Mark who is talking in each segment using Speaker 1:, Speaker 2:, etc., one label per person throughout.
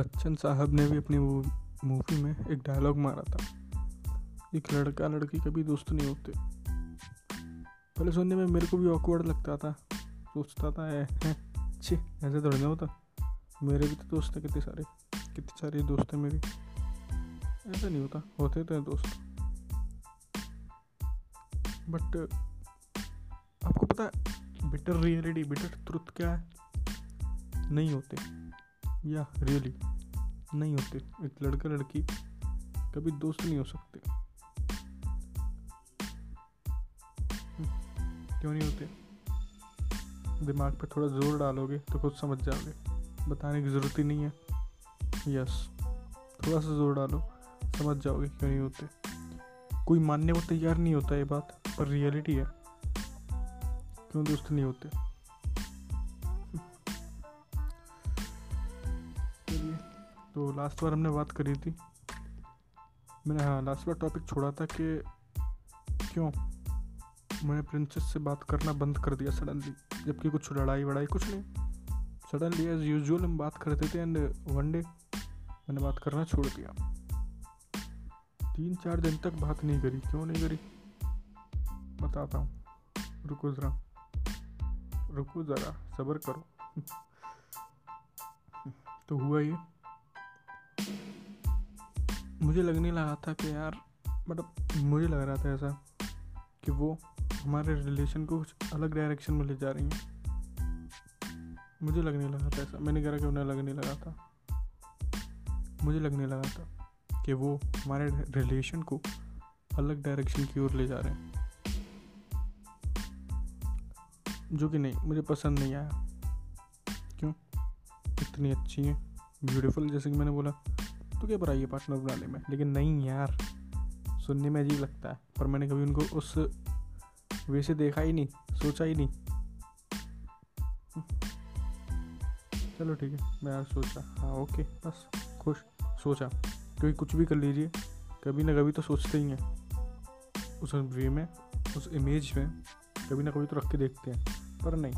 Speaker 1: बच्चन साहब ने भी अपनी मूवी में एक डायलॉग मारा था। एक लड़का लड़की कभी दोस्त नहीं होते। पहले सुनने में मेरे को भी ऑकवर्ड लगता था। सोचता था है, है छी ऐसे थोड़ी ना होता। मेरे भी तो दोस्त हैं कितने सारे। कितने सारे दोस्त हैं मेरे। ऐसा नहीं होता। होते तो हैं दोस्त। बट आपको पता बिटर रियलिटी बिटर ट्रुथ क्या है? नहीं होते। या रियली नहीं होते। एक लड़का लड़की कभी दोस्त नहीं हो सकते। क्यों नहीं होते? दिमाग पे थोड़ा ज़ोर डालोगे तो खुद समझ जाओगे। बताने की ज़रूरत ही नहीं है। यस थोड़ा सा ज़ोर डालो, समझ जाओगे क्यों नहीं होते। कोई मानने को तैयार नहीं होता ये बात, पर रियलिटी है। क्यों दोस्त नहीं होते? तो लास्ट बार हमने बात करी थी। मैंने हाँ लास्ट बार टॉपिक छोड़ा था कि क्यों मैंने प्रिंसेस से बात करना बंद कर दिया सडनली जबकि कुछ लड़ाई वड़ाई कुछ नहीं। सडनली एज यूजुअल हम बात करते थे एंड वन डे मैंने बात करना छोड़ दिया। तीन चार दिन तक बात नहीं करी। क्यों नहीं करी? बताता हूँ। रुको ज़रा। रुको ज़रा, सब्र करो। तो हुआ ये। मुझे लगने लगा था कि यार मतलब मुझे लग रहा था ऐसा कि वो हमारे रिलेशन को कुछ अलग डायरेक्शन में ले जा रही हैं। मुझे लगने लगा था ऐसा। मैंने कहा कि उन्हें लगने लगा था। मुझे लगने लगा था कि वो हमारे रिलेशन को अलग डायरेक्शन की ओर ले जा रहे हैं। जो कि नहीं, मुझे पसंद नहीं आया। क्यों? इतनी अच्छी है ब्यूटीफुल जैसे कि मैंने बोला। तो क्या बुराई है पार्टनर बनाने में? लेकिन नहीं यार, सुनने में अजीब लगता है, पर मैंने कभी उनको उस वे से देखा ही नहीं, सोचा ही नहीं। चलो ठीक है, मैं यार सोचा। हाँ ओके, बस, खुश, सोचा। क्योंकि कुछ भी कर लीजिए, कभी ना कभी तो सोचते ही हैं। उस वे में, उस इमेज में, कभी ना कभी तो रख के देखते हैं, पर नहीं।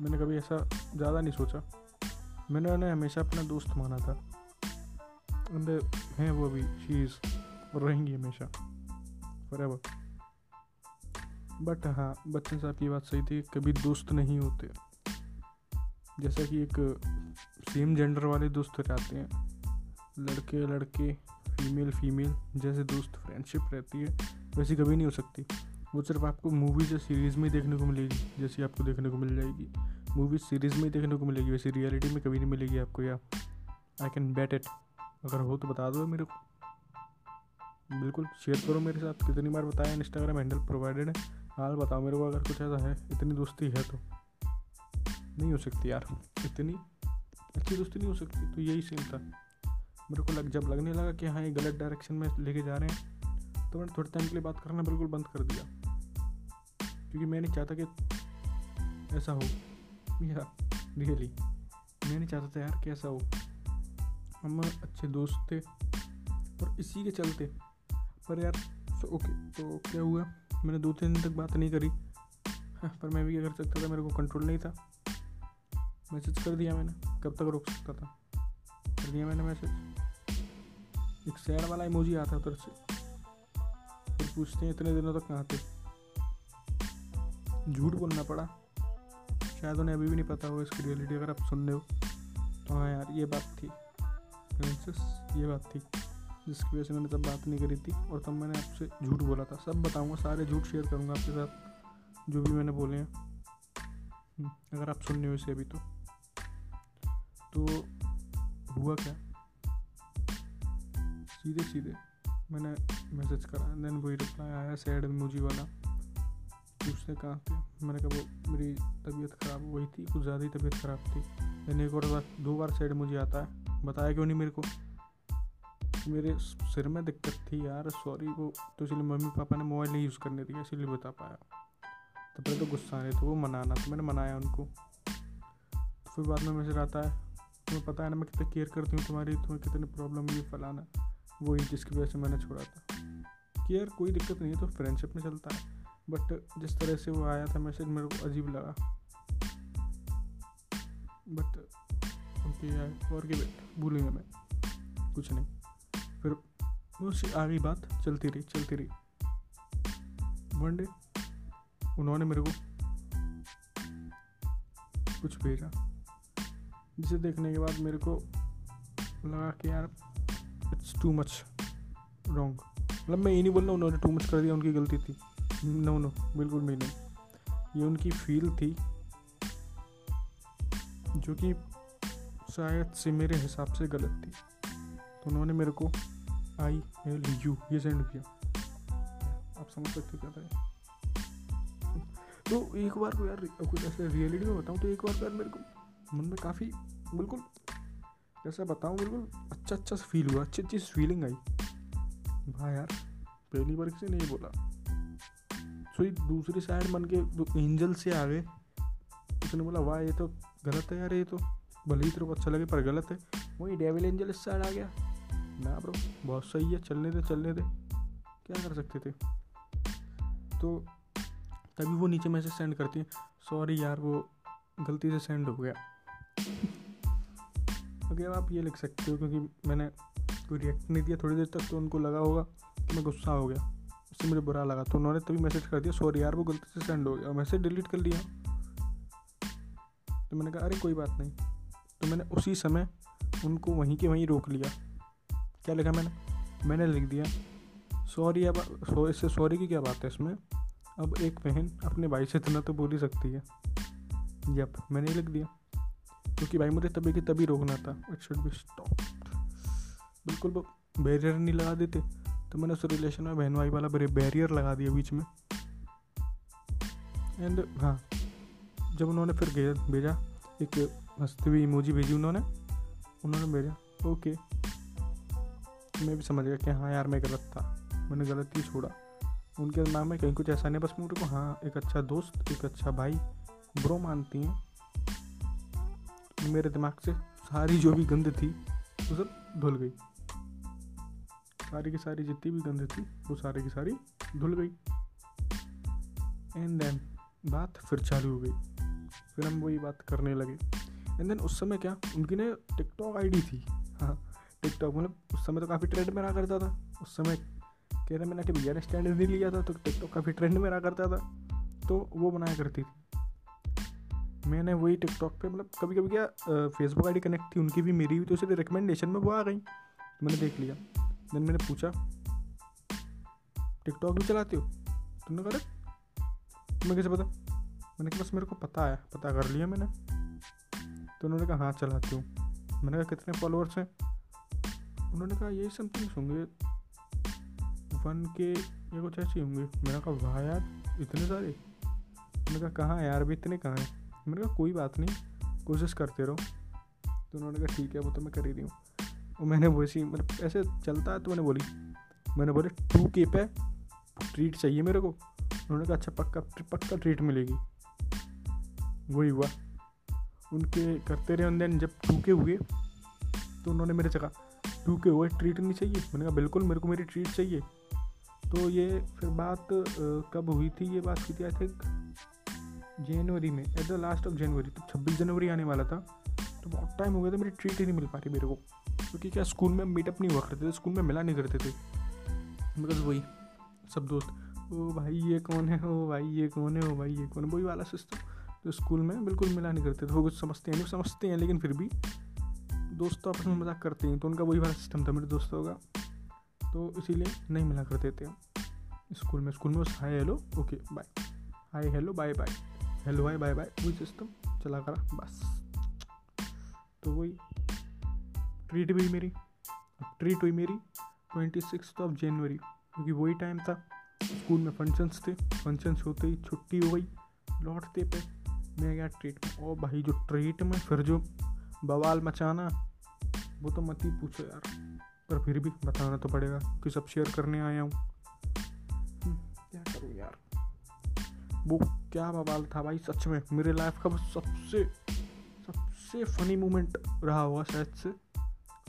Speaker 1: मैंने कभी ऐसा ज़्यादा नहीं सोचा। मैंने उन्हें हमेशा अपना दोस्त माना था। अंदर हैं वो अभी शीज और रहेंगी हमेशा फॉर बट हाँ बच्चन साहब की बात सही थी, कभी दोस्त नहीं होते. जैसा कि एक सेम जेंडर वाले दोस्त रहते हैं. लड़के लड़के फीमेल फीमेल जैसे दोस्त फ्रेंडशिप रहती है, वैसी कभी नहीं हो सकती. वो सिर्फ़ आपको मूवीज़ या सीरीज़ में देखने को मिलेगी, जैसी आपको देखने को मिल जाएगी. मूवीज़ सीरीज़ में देखने को मिलेगी, वैसे रियलिटी में कभी नहीं मिलेगी आपको, या आई कैन बेट इट अगर हो तो बता दो मेरे को। बिल्कुल शेयर करो मेरे साथ। कितनी बार बताया इंस्टाग्राम हैंडल प्रोवाइडेड है। हाल बताओ मेरे को, अगर कुछ ऐसा है। इतनी दोस्ती है तो। नहीं हो सकती यार। इतनी अच्छी दोस्ती नहीं हो सकती। तो यही सीन था। मेरे को लग, जब लगने लगा कि हाँ ये गलत डायरेक्शन में लेके जा रहे हैं तो मैंने थोड़े टाइम के लिए बात करना बिल्कुल बंद कर दिया। क्योंकि मैं नहीं चाहता कि ऐसा हो। या रियली मैं नहीं चाहता था यार कि ऐसा हो। हम अच्छे दोस्त थे और इसी के चलते पर यार ओके तो क्या हुआ? मैंने दो तीन दिन तक बात नहीं करी। हाँ, पर मैं भी क्या कर सकता था? मेरे को कंट्रोल नहीं था। मैसेज कर दिया मैंने। कब तक रोक सकता था? कर दिया मैंने मैसेज एक सैड वाला इमोजी आता उधर से। फिर पूछते हैं इतने दिनों तक कहाँ थे? झूठ बोलना पड़ा। शायद उन्हें अभी भी नहीं पता होगा इसकी रियलिटी अगर आप सुन रहे हो। तो हाँ यार ये बात थी। प्रिंसेस ये बात थी जिसकी वजह से मैंने तब बात नहीं करी थी और तब मैंने आपसे झूठ बोला था। सब बताऊँगा सारे झूठ शेयर करूँगा आपके साथ जो भी मैंने बोले हैं। हम्म, अगर आप सुन रहे हो इसे अभी तो। तो हुआ क्या? सीधे सीधे मैंने मैसेज करा देन वही रिप्लाई आया सैड मुझी वाला। पूछते कहाँ थे? मैंने कहा वो मेरी तबीयत ख़राब वही थी कुछ ज़्यादा ही तबीयत ख़राब थी। मैंने एक और बार दो बार सैड मुझे आता है। बताया क्यों नहीं मेरे को? मेरे सिर में दिक्कत थी यार सॉरी वो तो इसलिए मम्मी पापा ने मोबाइल नहीं यूज़ करने दिया, इसीलिए बता पाया। तो पहले तो गुस्सा आ नहीं तो वो मनाना तो मैंने मनाया उनको। तो फिर बाद में मैसेज आता है, तुम्हें पता है ना मैं कितना केयर करती हूँ तुम्हारी, तुम्हें कितनी प्रॉब्लम ये फलाना वही जिसकी वजह से मैंने छोड़ा था। केयर कोई दिक्कत नहीं है तो फ्रेंडशिप में चलता है। बट जिस तरह से वो आया था मैसेज मेरे को अजीब लगा। बट ओके यार और के बेटे मैं कुछ नहीं। फिर उससे आगे बात चलती रही चलती रही। वन डे उन्होंने मेरे को कुछ भेजा, जिसे देखने के बाद मेरे को लगा कि यार इट्स टू मच रॉन्ग मतलब मैं ये नहीं बोल रहा उन्होंने टू मच कर दिया, उनकी गलती थी। नो नो बिल्कुल भी नहीं। ये उनकी फील थी, जो कि शायद से मेरे हिसाब से गलत थी। तो उन्होंने मेरे को आई एल यू, ये सेंड किया। आप समझ सकते क्या था तो एक बार को यार, कुछ ऐसे रियलिटी में बताऊँ तो एक बार यार मेरे को मन में काफ़ी बिल्कुल कैसे बताऊँ बिल्कुल अच्छा अच्छा फील हुआ अच्छी अच्छी फीलिंग आई। हाँ यार, पहली बार किसी नहीं बोला। सो ये दूसरी साइड मन के एंजल से आ गए उसने बोला, वाह, ये तो गलत है यार, ये तो। भले ही तेरे को अच्छा लगे पर गलत है। वही डेविल एंजल इस साइड आ गया। ना ब्रो बहुत सही है, चलने दे चलने दे। क्या कर सकते थे? तो तभी वो नीचे मैसेज सेंड करती है। सॉरी यार, वो गलती से सेंड हो गया। अगर आप ये लिख सकते हो, क्योंकि मैंने कोई रिएक्ट नहीं दिया थोड़ी देर तक तो उनको लगा होगा कि मैं गुस्सा हो गया। उससे मुझे बुरा लगा। तो उन्होंने तभी मैसेज कर दिया सॉरी यार, वो गलती से सेंड हो गया। मैसेज डिलीट कर लिया तो मैंने कहा, अरे, कोई बात नहीं। तो मैंने उसी समय उनको वहीं के वहीं रोक लिया। क्या लिखा मैंने? मैंने लिख दिया, सॉरी, अब, सो, इससे सॉरी की क्या बात है इसमें? अब एक बहन अपने भाई से इतना तो बोल ही सकती है। यप, मैंने लिख दिया, क्योंकि भाई मुझे तभी की तभी रोकना था। इट शुड बी स्टॉप बिल्कुल वो बैरियर नहीं लगा देते तो मैंने उस रिलेशन में बहन भाई वाला बड़े बैरियर लगा दिया बीच में। एंड हाँ जब उन्होंने फिर भेजा, एक हंसती हुई इमोजी भेजी उन्होंने। उन्होंने भेजा। ओके मैं भी समझ गया कि हाँ यार, मैं गलत था। मैंने गलत ही छोड़ा। उनके दिमाग में कहीं कुछ ऐसा नहीं, बस मेरे को हाँ एक अच्छा दोस्त, एक अच्छा भाई, ब्रो मानती हैं। मेरे दिमाग से सारी जो भी गंद थी, वो सब धुल गई। सारी की सारी, जितनी भी गंद थी, वो सारी की सारी धुल गई। एंड देन बात फिर चालू हो गई। फिर हम वही बात करने लगे। एंड देन उस समय क्या? उनकी ने टिकटॉक आईडी थी। हाँ टिकटॉक मतलब उस समय तो काफ़ी ट्रेंड में रहा करता था। उस समय कह रहे मैंने कि भैया ने स्टैंड नहीं लिया था तो टिकटॉक काफ़ी ट्रेंड में रहा करता था। तो वो बनाया करती थी। मैंने वही टिकटॉक पे मतलब कभी कभी क्या फेसबुक आईडी कनेक्ट थी, उनकी भी मेरी भी तो इसलिए रिकमेंडेशन में वो आ गई। तो मैंने देख लिया। देन मैंने पूछा टिकटॉक भी चलाती हो? तुमने कहा तुम्हें कैसे पता? मैंने कहा, बस मेरे को पता है। पता कर लिया मैंने। तो उन्होंने कहा हाँ चलाती हूँ मैंने कहा, कितने फॉलोअर्स हैं? उन्होंने कहा यही समथिंग होंगे। वन के ये कुछ ऐसे होंगे। मैंने कहा, वाह यार, इतने सारे? मैंने कहा, कहाँ यार भी इतने कहाँ हैं? मैंने कहा, कोई बात नहीं, कोशिश करते रहो। तो उन्होंने कहा, ठीक है, वो तो मैं कर ही रही हूँ। और मैंने वैसी मतलब ऐसे चलता है तो मैंने बोली। मैंने बोले, टू के पे ट्रीट चाहिए मेरे को? उन्होंने कहा अच्छा पक्का पक्का ट्रीट मिलेगी। वही हुआ। उनके करते रहे देन जब टूके हुए तो उन्होंने मेरे से कहा, टूके हुए ट्रीट नहीं चाहिए? मैंने कहा, बिल्कुल, मेरे को मेरी ट्रीट चाहिए। तो ये फिर बात कब हुई थी, ये बात की थी आई थिंक जनवरी में at the last of January तो छब्बीस जनवरी आने वाला था तो बहुत टाइम हो गया था, मेरी ट्रीट ही नहीं मिल पा रही मेरे को। क्योंकि क्या स्कूल में मीटअप नहीं हुआ करते थे स्कूल में मिला नहीं करते थे। बिकॉज़ वही, सब दोस्त, ओ भाई, ये कौन है? ओ भाई, ये कौन है? ओ भाई, ये कौन है? वही वाला सिस्टम तो स्कूल में बिल्कुल मिला नहीं करते थे। वो कुछ समझते हैं, नहीं, समझते हैं, लेकिन फिर भी दोस्तों आपस में मज़ाक करते हैं तो उनका वही वाला सिस्टम था मेरे दोस्तों का। तो इसीलिए नहीं मिला करते थे। स्कूल में स्कूल में बस hi hello, okay bye hi hello bye bye hello hi bye bye वही सिस्टम चला करा, बस। तो वही ट्रीट हुई मेरी। ट्रीट हुई मेरी ट्वेंटी सिक्स ऑफ़ जनवरी क्योंकि वही टाइम था। स्कूल में फ़ंक्शंस थे फ़ंक्शंस होते ही छुट्टी हो गई, लौटते पे। मैं गया ट्रीट ओ भाई जो ट्रीट में फिर जो बवाल मचाना वो तो मत ही पूछो यार। पर फिर भी बताना तो पड़ेगा कि सब शेयर करने आया हूँ। हम्म, क्या करूँ यार? वो क्या बवाल था भाई सच में। मेरे लाइफ का सबसे सबसे फनी मोमेंट रहा होगा शायद से।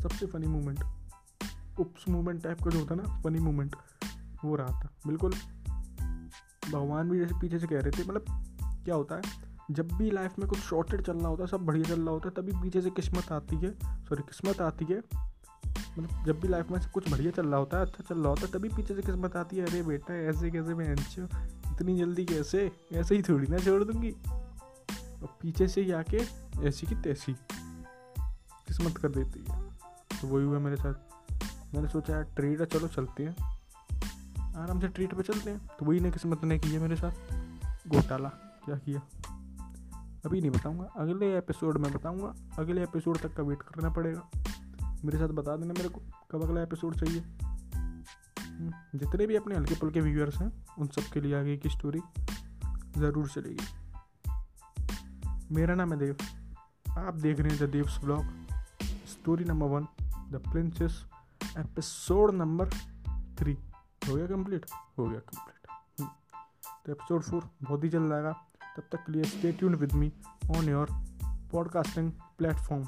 Speaker 1: सबसे funny moment oops moment type का जो होता ना फनी मोमेंट वो रहा था। बिल्कुल। भगवान भी जैसे पीछे से कह रहे थे मतलब क्या होता है? जब भी लाइफ में कुछ शॉर्टेड चल रहा होता है, सब बढ़िया चल रहा होता है, तभी पीछे से किस्मत आती है। सॉरी किस्मत आती है। मतलब जब भी लाइफ में से कुछ बढ़िया चल रहा होता है अच्छा चल रहा होता है, तभी पीछे से किस्मत आती है। अरे बेटा, ऐसे कैसे मैं इतनी जल्दी कैसे? ऐसे ही थोड़ी ना छोड़ दूँगी। और पीछे से ही आके ऐसी की तैसी किस्मत कर देती है। तो वही हुआ मेरे साथ। मैंने सोचा, यार ट्रेड है, चलो चलते हैं। आराम से ट्रीट पे चलते हैं। तो वही ने किस्मत ने किया मेरे साथ। घोटाला। क्या किया? अभी नहीं बताऊँगा। अगले एपिसोड में बताऊँगा। अगले एपिसोड तक का वेट करना पड़ेगा। मेरे साथ बता देना मेरे को कब अगला एपिसोड चाहिए। हम्म, जितने भी अपने हल्के पुल्के व्यूअर्स हैं उन सब के लिए आगे की स्टोरी ज़रूर चलेगी। मेरा नाम है देव। आप देख रहे हैं the devs blog story number one the princess episode number three हो गया कंप्लीट हो गया कंप्लीट तो एपिसोड फोर बहुत ही जल्द आएगा। तब तक के लिए stay with me on your podcasting platform